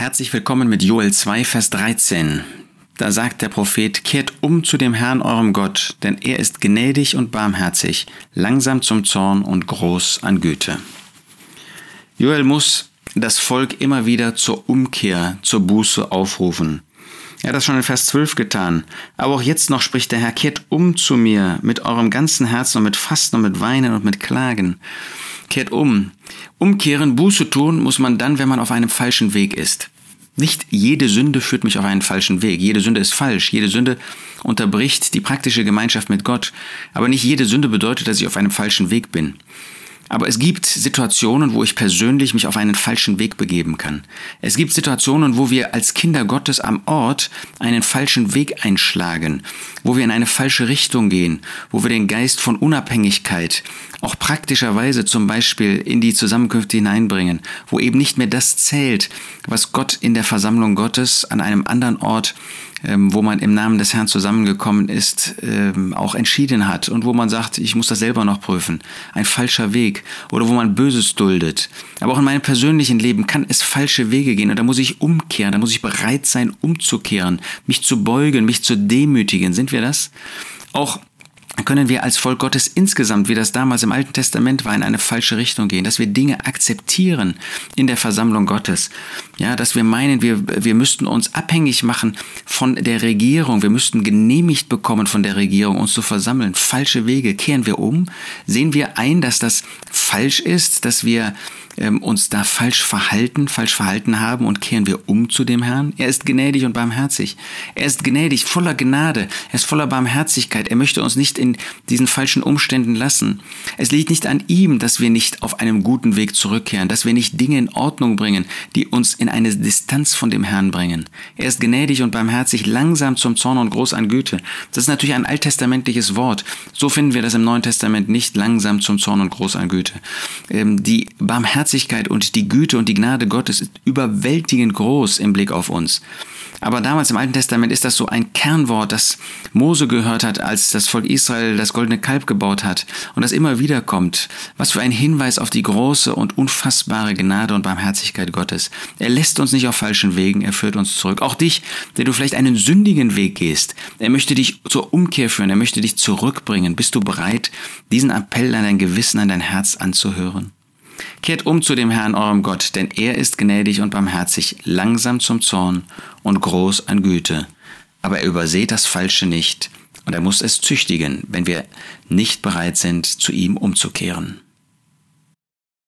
Herzlich willkommen mit Joel 2, Vers 13. Da sagt der Prophet, kehrt um zu dem Herrn eurem Gott, denn er ist gnädig und barmherzig, langsam zum Zorn und groß an Güte. Joel muss das Volk immer wieder zur Umkehr, zur Buße aufrufen. Er hat das schon in Vers 12 getan. Aber auch jetzt noch spricht der Herr, kehrt um zu mir mit eurem ganzen Herzen und mit Fasten und mit Weinen und mit Klagen kehrt um. Umkehren, Buße tun muss man dann, wenn man auf einem falschen Weg ist. Nicht jede Sünde führt mich auf einen falschen Weg. Jede Sünde ist falsch. Jede Sünde unterbricht die praktische Gemeinschaft mit Gott. Aber nicht jede Sünde bedeutet, dass ich auf einem falschen Weg bin. Aber es gibt Situationen, wo ich persönlich mich auf einen falschen Weg begeben kann. Es gibt Situationen, wo wir als Kinder Gottes am Ort einen falschen Weg einschlagen, wo wir in eine falsche Richtung gehen, wo wir den Geist von Unabhängigkeit auch praktischerweise zum Beispiel in die Zusammenkünfte hineinbringen, wo eben nicht mehr das zählt, was Gott in der Versammlung Gottes an einem anderen Ort ähm, wo man im Namen des Herrn zusammengekommen ist, ähm, auch entschieden hat und wo man sagt, ich muss das selber noch prüfen. Ein falscher Weg oder wo man Böses duldet. Aber auch in meinem persönlichen Leben kann es falsche Wege gehen und da muss ich umkehren, da muss ich bereit sein, umzukehren, mich zu beugen, mich zu demütigen. Sind wir das? Auch können wir als Volk Gottes insgesamt, wie das damals im Alten Testament war, in eine falsche Richtung gehen, dass wir Dinge akzeptieren in der Versammlung Gottes. Ja, dass wir meinen, wir, wir müssten uns abhängig machen von der Regierung, wir müssten genehmigt bekommen von der Regierung, uns zu versammeln. Falsche Wege kehren wir um, sehen wir ein, dass das falsch ist, dass wir ähm, uns da falsch verhalten, falsch verhalten haben und kehren wir um zu dem Herrn. Er ist gnädig und barmherzig. Er ist gnädig, voller Gnade. Er ist voller Barmherzigkeit. Er möchte uns nicht in diesen falschen Umständen lassen. Es liegt nicht an ihm, dass wir nicht auf einem guten Weg zurückkehren, dass wir nicht Dinge in Ordnung bringen, die uns in eine Distanz von dem Herrn bringen. Er ist gnädig und barmherzig, langsam zum Zorn und groß an Güte. Das ist natürlich ein alttestamentliches Wort. So finden wir das im Neuen Testament nicht langsam zum Zorn und groß an Güte. Ähm, die Barmherzigkeit und die Güte und die Gnade Gottes ist überwältigend groß im Blick auf uns. Aber damals im Alten Testament ist das so ein Kernwort, das Mose gehört hat, als das Volk Israel das goldene Kalb gebaut hat und das immer wieder kommt. Was für ein Hinweis auf die große und unfassbare Gnade und Barmherzigkeit Gottes. Er lässt uns nicht auf falschen Wegen, er führt uns zurück. Auch dich, der du vielleicht einen sündigen Weg gehst. Er möchte dich zur Umkehr führen, er möchte dich zurückbringen. Bist du bereit, diesen Appell an dein Gewissen, an dein Herz anzuhören? Kehrt um zu dem Herrn eurem Gott, denn er ist gnädig und barmherzig, langsam zum Zorn und groß an Güte. Aber er überseht das Falsche nicht, und er muss es züchtigen, wenn wir nicht bereit sind, zu ihm umzukehren.